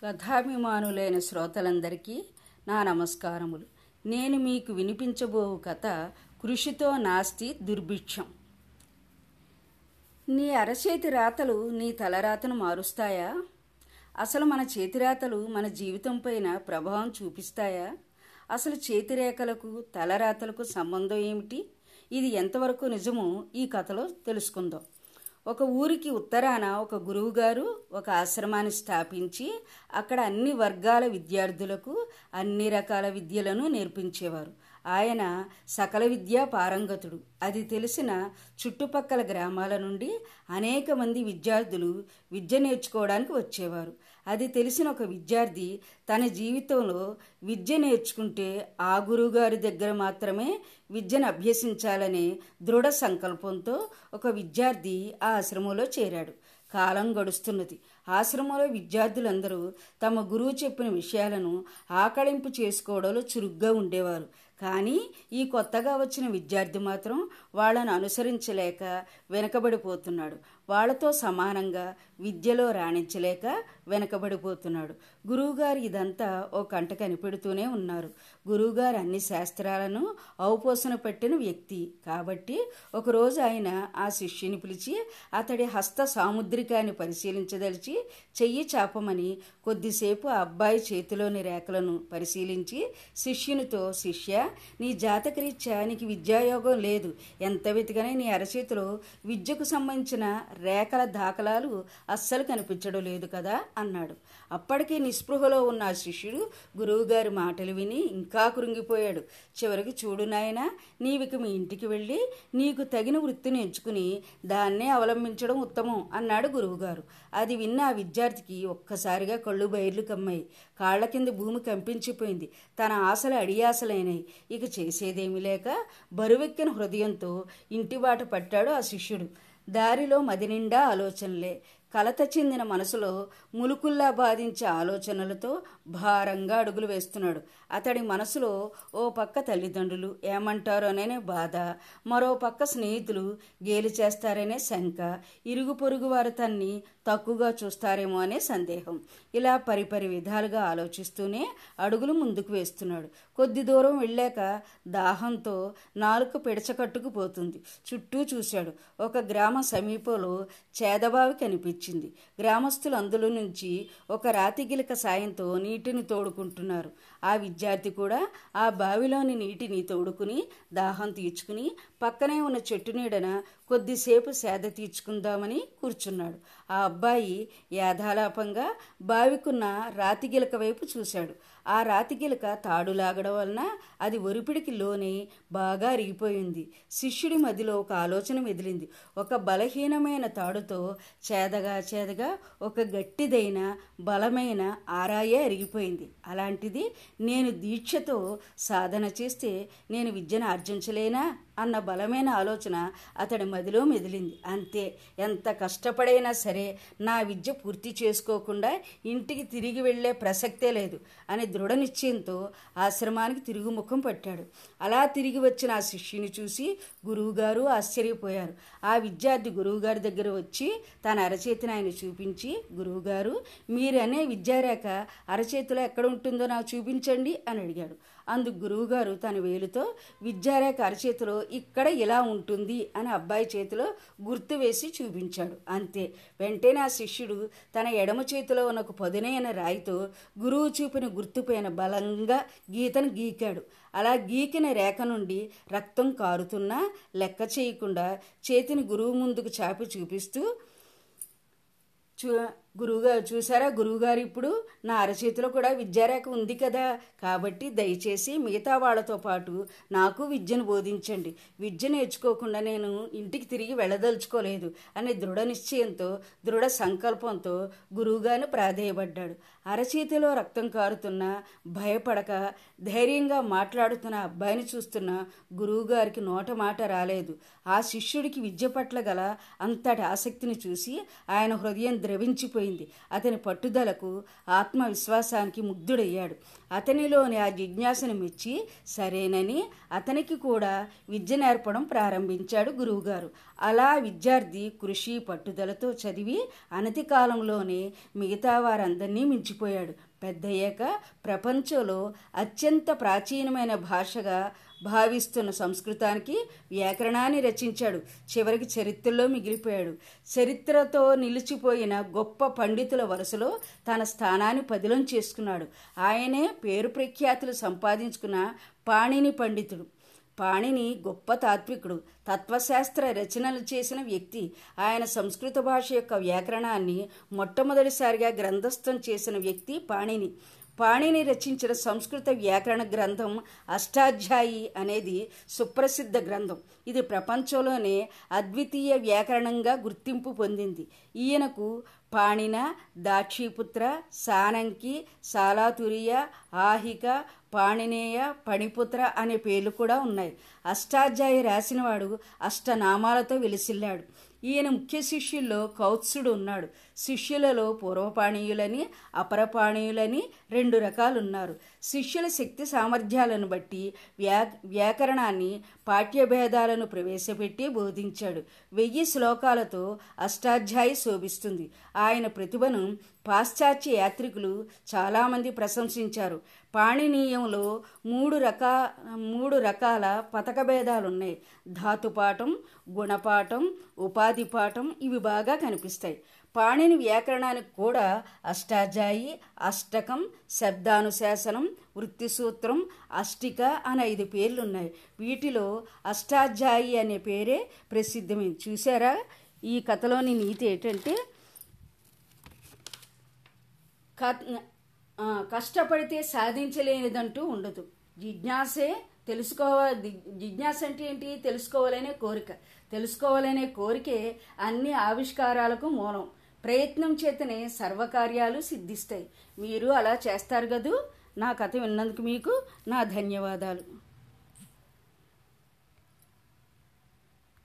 కథాభిమానులైన శ్రోతలందరికీ నా నమస్కారములు. నేను మీకు వినిపించబో కథ కృషితో నాస్తి దుర్భిక్షం. నీ అరచేతి రాతలు నీ తలరాతను మారుస్తాయా? అసలు మన చేతిరాతలు మన జీవితం పైన ప్రభావం చూపిస్తాయా? అసలు చేతిరేఖలకు తలరాతలకు సంబంధం ఏమిటి? ఇది ఎంతవరకు నిజమో ఈ కథలో తెలుసుకుందాం. ఒక ఊరికి ఉత్తరాన ఒక గురువుగారు ఒక ఆశ్రమాన్ని స్థాపించి అక్కడ అన్ని వర్గాల విద్యార్థులకు అన్ని రకాల విద్యలను నేర్పించేవారు. ఆయన సకల విద్యా పారంగతుడు. అది తెలిసిన చుట్టుపక్కల గ్రామాల నుండి అనేక మంది విద్యార్థులు విద్య నేర్చుకోవడానికి వచ్చేవారు. అది తెలిసిన ఒక విద్యార్థి తన జీవితంలో విద్య నేర్చుకుంటే ఆ గురువుగారి దగ్గర మాత్రమే విద్యను అభ్యసించాలనే దృఢ సంకల్పంతో ఒక విద్యార్థి ఆ ఆశ్రమంలో చేరాడు. కాలం గడుస్తున్నది. ఆశ్రమంలో విద్యార్థులందరూ తమ గురువు చెప్పిన విషయాలను ఆకళింపు చేసుకోవడంలో చురుగ్గా ఉండేవారు. కానీ ఈ కొత్తగా వచ్చిన విద్యార్థి మాత్రం వాళ్ళను అనుసరించలేక వెనకబడిపోతున్నాడు. వాళ్ళతో సమానంగా విద్యలో రాణించలేక వెనకబడిపోతున్నాడు. గురువుగారు ఇదంతా ఓ కంట కనిపెడుతూనే ఉన్నారు. గురువుగారు అన్ని శాస్త్రాలను ఔపోసన పెట్టిన వ్యక్తి. కాబట్టి ఒకరోజు ఆయన ఆ శిష్యుని పిలిచి అతడి హస్త సాముద్రికాన్ని పరిశీలించదలిచి చెయ్యి చాపమని కొద్దిసేపు ఆ అబ్బాయి చేతిలోని రేఖలను పరిశీలించి శిష్యునితో శిష్య నీ జాతకరీత్యా నీకు విద్యాయోగం లేదు. ఎంత వెతికనే నీ అరచేతిలో విద్యకు సంబంధించిన రేఖల దాఖలాలు అస్సలు కనిపించడం లేదు కదా అన్నాడు. అప్పటికే నిస్పృహలో ఉన్న ఆ శిష్యుడు గురువుగారి మాటలు విని ఇంకా కృంగిపోయాడు. చివరికి చూడు నాయన నీవికి మీ ఇంటికి వెళ్ళి నీకు తగిన వృత్తిని ఎంచుకుని దాన్నే అవలంబించడం ఉత్తమం అన్నాడు గురువుగారు. అది విన్న ఆ విద్యార్థికి ఒక్కసారిగా కళ్ళు బయర్లు కమ్మాయి. కాళ్ళ కింద భూమి కంపించిపోయింది. తన ఆశలు అడియాసలైనాయి ఇక చేసేదేమీ లేక బరువెక్కిన హృదయంతో ఇంటి బాట పట్టాడు ఆ శిష్యుడు. దారిలో మది నిండా ఆలోచనలే. కలత చెందిన మనసులో ములుకుల్లా బాధించే ఆలోచనలతో భారంగా అడుగులు వేస్తున్నాడు. అతడి మనసులో ఓ పక్క తల్లిదండ్రులు ఏమంటారోననే బాధ మరో పక్క స్నేహితులు గేలి చేస్తారనే శంక ఇరుగు పొరుగు వారు తన్ని తక్కువగా చూస్తారేమో అనే సందేహం. ఇలా పరిపరి విధాలుగా ఆలోచిస్తూనే అడుగులు ముందుకు వేస్తున్నాడు. కొద్ది దూరం వెళ్ళాక దాహంతో నాలుక పిడచకట్టుకుపోతుంది చుట్టూ చూశాడు. ఒక గ్రామ సమీపంలో చేదబావి కనిపించింది. గ్రామస్తులు అందులో నుంచి ఒక రాతి గిలక సాయంతో నీటిని తోడుకుంటున్నారు. ఆ విద్యార్థి కూడా ఆ బావిలోని నీటిని తోడుకుని దాహం తీర్చుకుని పక్కనే ఉన్న చెట్టు నీడన కొద్దిసేపు సేద తీర్చుకుందామని కూర్చున్నాడు. ఆ అబ్బాయి యాధాలాపంగా బావికున్న రాతి గిలక వైపు చూశాడు. ఆ రాతిగిలక తాడు లాగడం వలన అది ఒరిపిడికి లోనే బాగా అరిగిపోయింది. శిష్యుడి మదిలో ఒక ఆలోచన మెదిలింది. ఒక బలహీనమైన తాడుతో చేదగా చేదగా ఒక గట్టిదైన బలమైన ఆరాయే అరిగిపోయింది. అలాంటిది నేను దీక్షతో సాధన చేస్తే నేను విద్యను ఆర్జించలేనా అన్న బలమైన ఆలోచన అతడి మదిలో మెదిలింది. అంతే ఎంత కష్టపడైనా సరే నా విద్య పూర్తి చేసుకోకుండా ఇంటికి తిరిగి వెళ్ళే ప్రసక్తే లేదు అని దృఢ నిశ్చయంతో ఆశ్రమానికి తిరుగు ముఖం పట్టాడు. అలా తిరిగి వచ్చిన ఆ శిష్యుని చూసి గురువుగారు ఆశ్చర్యపోయారు. ఆ విద్యార్థి గురువుగారి దగ్గర వచ్చి తన అరచేతిని ఆయన చూపించి గురువుగారు మీరనే విద్యారేఖ అరచేతిలో ఎక్కడ ఉంటుందో నాకు చూపించండి అని అడిగాడు. అందుకు గురువుగారు తన వేలుతో విద్యారేఖ అరచేతిలో ఇక్కడ ఇలా ఉంటుంది అని అబ్బాయి చేతిలో గుర్తు వేసి చూపించాడు. అంతే. వెంటనే ఆ శిష్యుడు తన ఎడమ చేతిలో ఉన్న ఒక పదునైన రాయితో గురువు చూపిన గుర్తుపైన బలంగా గీతను గీకాడు. అలా గీకిన రేఖ నుండి రక్తం కారుతున్నా లెక్క చేయకుండా చేతిని గురువు ముందుకు చాపి చూపిస్తూ చూ గురువుగారు చూసారా? గురువుగారు ఇప్పుడు నా అరచేతిలో కూడా విద్యారేఖ ఉంది కదా. కాబట్టి దయచేసి మిగతా వాళ్ళతో పాటు నాకు విద్యను బోధించండి. విద్య నేర్చుకోకుండా నేను ఇంటికి తిరిగి వెళ్ళదలుచుకోలేదు అనే దృఢ నిశ్చయంతో దృఢ సంకల్పంతో గురువుగారిని ప్రాధేయపడ్డాడు. అరచేతిలో రక్తం కారుతున్న భయపడక ధైర్యంగా మాట్లాడుతున్న అబ్బాయిని చూస్తున్న గురువుగారికి నోట మాట రాలేదు. ఆ శిష్యుడికి విద్య పట్ల గల అంతటి ఆసక్తిని చూసి ఆయన హృదయం ద్రవించిపోయి నిలిచిపోయింది అతని పట్టుదలకు ఆత్మవిశ్వాసానికి ముగ్ధుడయ్యాడు. అతనిలోని ఆ జిజ్ఞాసను మెచ్చి సరేనని అతనికి కూడా విద్య నేర్పడం ప్రారంభించాడు గురువుగారు. అలా విద్యార్థి కృషి పట్టుదలతో చదివి అనతి కాలంలోనే మిగతా వారందరినీ మించిపోయాడు. పెద్దయ్యాక ప్రపంచంలో అత్యంత ప్రాచీనమైన భాషగా భావిస్తున్న సంస్కృతానికి వ్యాకరణాన్ని రచించాడు. చివరికి చరిత్రలో మిగిలిపోయాడు. చరిత్రతో నిలిచిపోయిన గొప్ప పండితుల వరుసలో తన స్థానాన్ని పదిలం చేసుకున్నాడు. ఆయనే పేరు ప్రఖ్యాతులు సంపాదించుకున్న పాణిని పండితుడు. పాణిని గొప్ప తాత్వికుడు తత్వశాస్త్ర రచనలు చేసిన వ్యక్తి. ఆయన సంస్కృత భాష యొక్క వ్యాకరణాన్ని మొట్టమొదటిసారిగా గ్రంథస్థం చేసిన వ్యక్తి పాణిని. పాణిని రచించిన సంస్కృత వ్యాకరణ గ్రంథం అష్టాధ్యాయి అనేది సుప్రసిద్ధ గ్రంథం. ఇది ప్రపంచంలోనే అద్వితీయ వ్యాకరణంగా గుర్తింపు పొందింది. ఈయనకు పాణిన దాక్షిపుత్ర సానంకి సాలాతురియ ఆహిక పాణినేయ పణిపుత్ర అనే పేర్లు కూడా ఉన్నాయి. అష్టాధ్యాయి రాసినవాడు అష్టనామాలతో వెలిసిల్లాడు. ఈయన ముఖ్య శిష్యుల్లో కౌత్సుడు ఉన్నాడు. శిష్యులలో పూర్వపాణీయులని అపరపాణీయులని రెండు రకాలు ఉన్నారు శిష్యుల శక్తి సామర్థ్యాలను బట్టి వ్యా వ్యాకరణాన్ని పాఠ్యభేదాలను ప్రవేశపెట్టి బోధించాడు. వెయ్యి శ్లోకాలతో అష్టాధ్యాయి శోభిస్తుంది. ఆయన ప్రతిభను పాశ్చాత్య యాత్రికులు చాలామంది ప్రశంసించారు. పాణినీయంలో మూడు రకా మూడు రకాల పథక భేదాలున్నాయి ధాతుపాఠం గుణపాఠం ఉపాధి పాఠం ఇవి బాగా కనిపిస్తాయి. పాణిని వ్యాకరణానికి కూడా అష్టాధ్యాయి అష్టకం శబ్దానుశాసనం వృత్తి సూత్రం అష్టిక అని ఐదు పేర్లు ఉన్నాయి వీటిలో అష్టాధ్యాయి అనే పేరే ప్రసిద్ధమైంది చూసారా ఈ కథలోని నీతి ఏంటంటే కష్టపడితే సాధించలేనిదంటూ ఉండదు. జిజ్ఞాసే తెలుసుకోవాలి జిజ్ఞాస అంటే ఏంటి? తెలుసుకోవాలనే కోరిక. తెలుసుకోవాలనే కోరికే అన్ని ఆవిష్కారాలకు మూలం. ప్రయత్నం చేతనే సర్వకార్యాలు సిద్ధిస్తాయి. మీరు అలా చేస్తారు కదూ నా కథ విన్నందుకు మీకు నా ధన్యవాదాలు.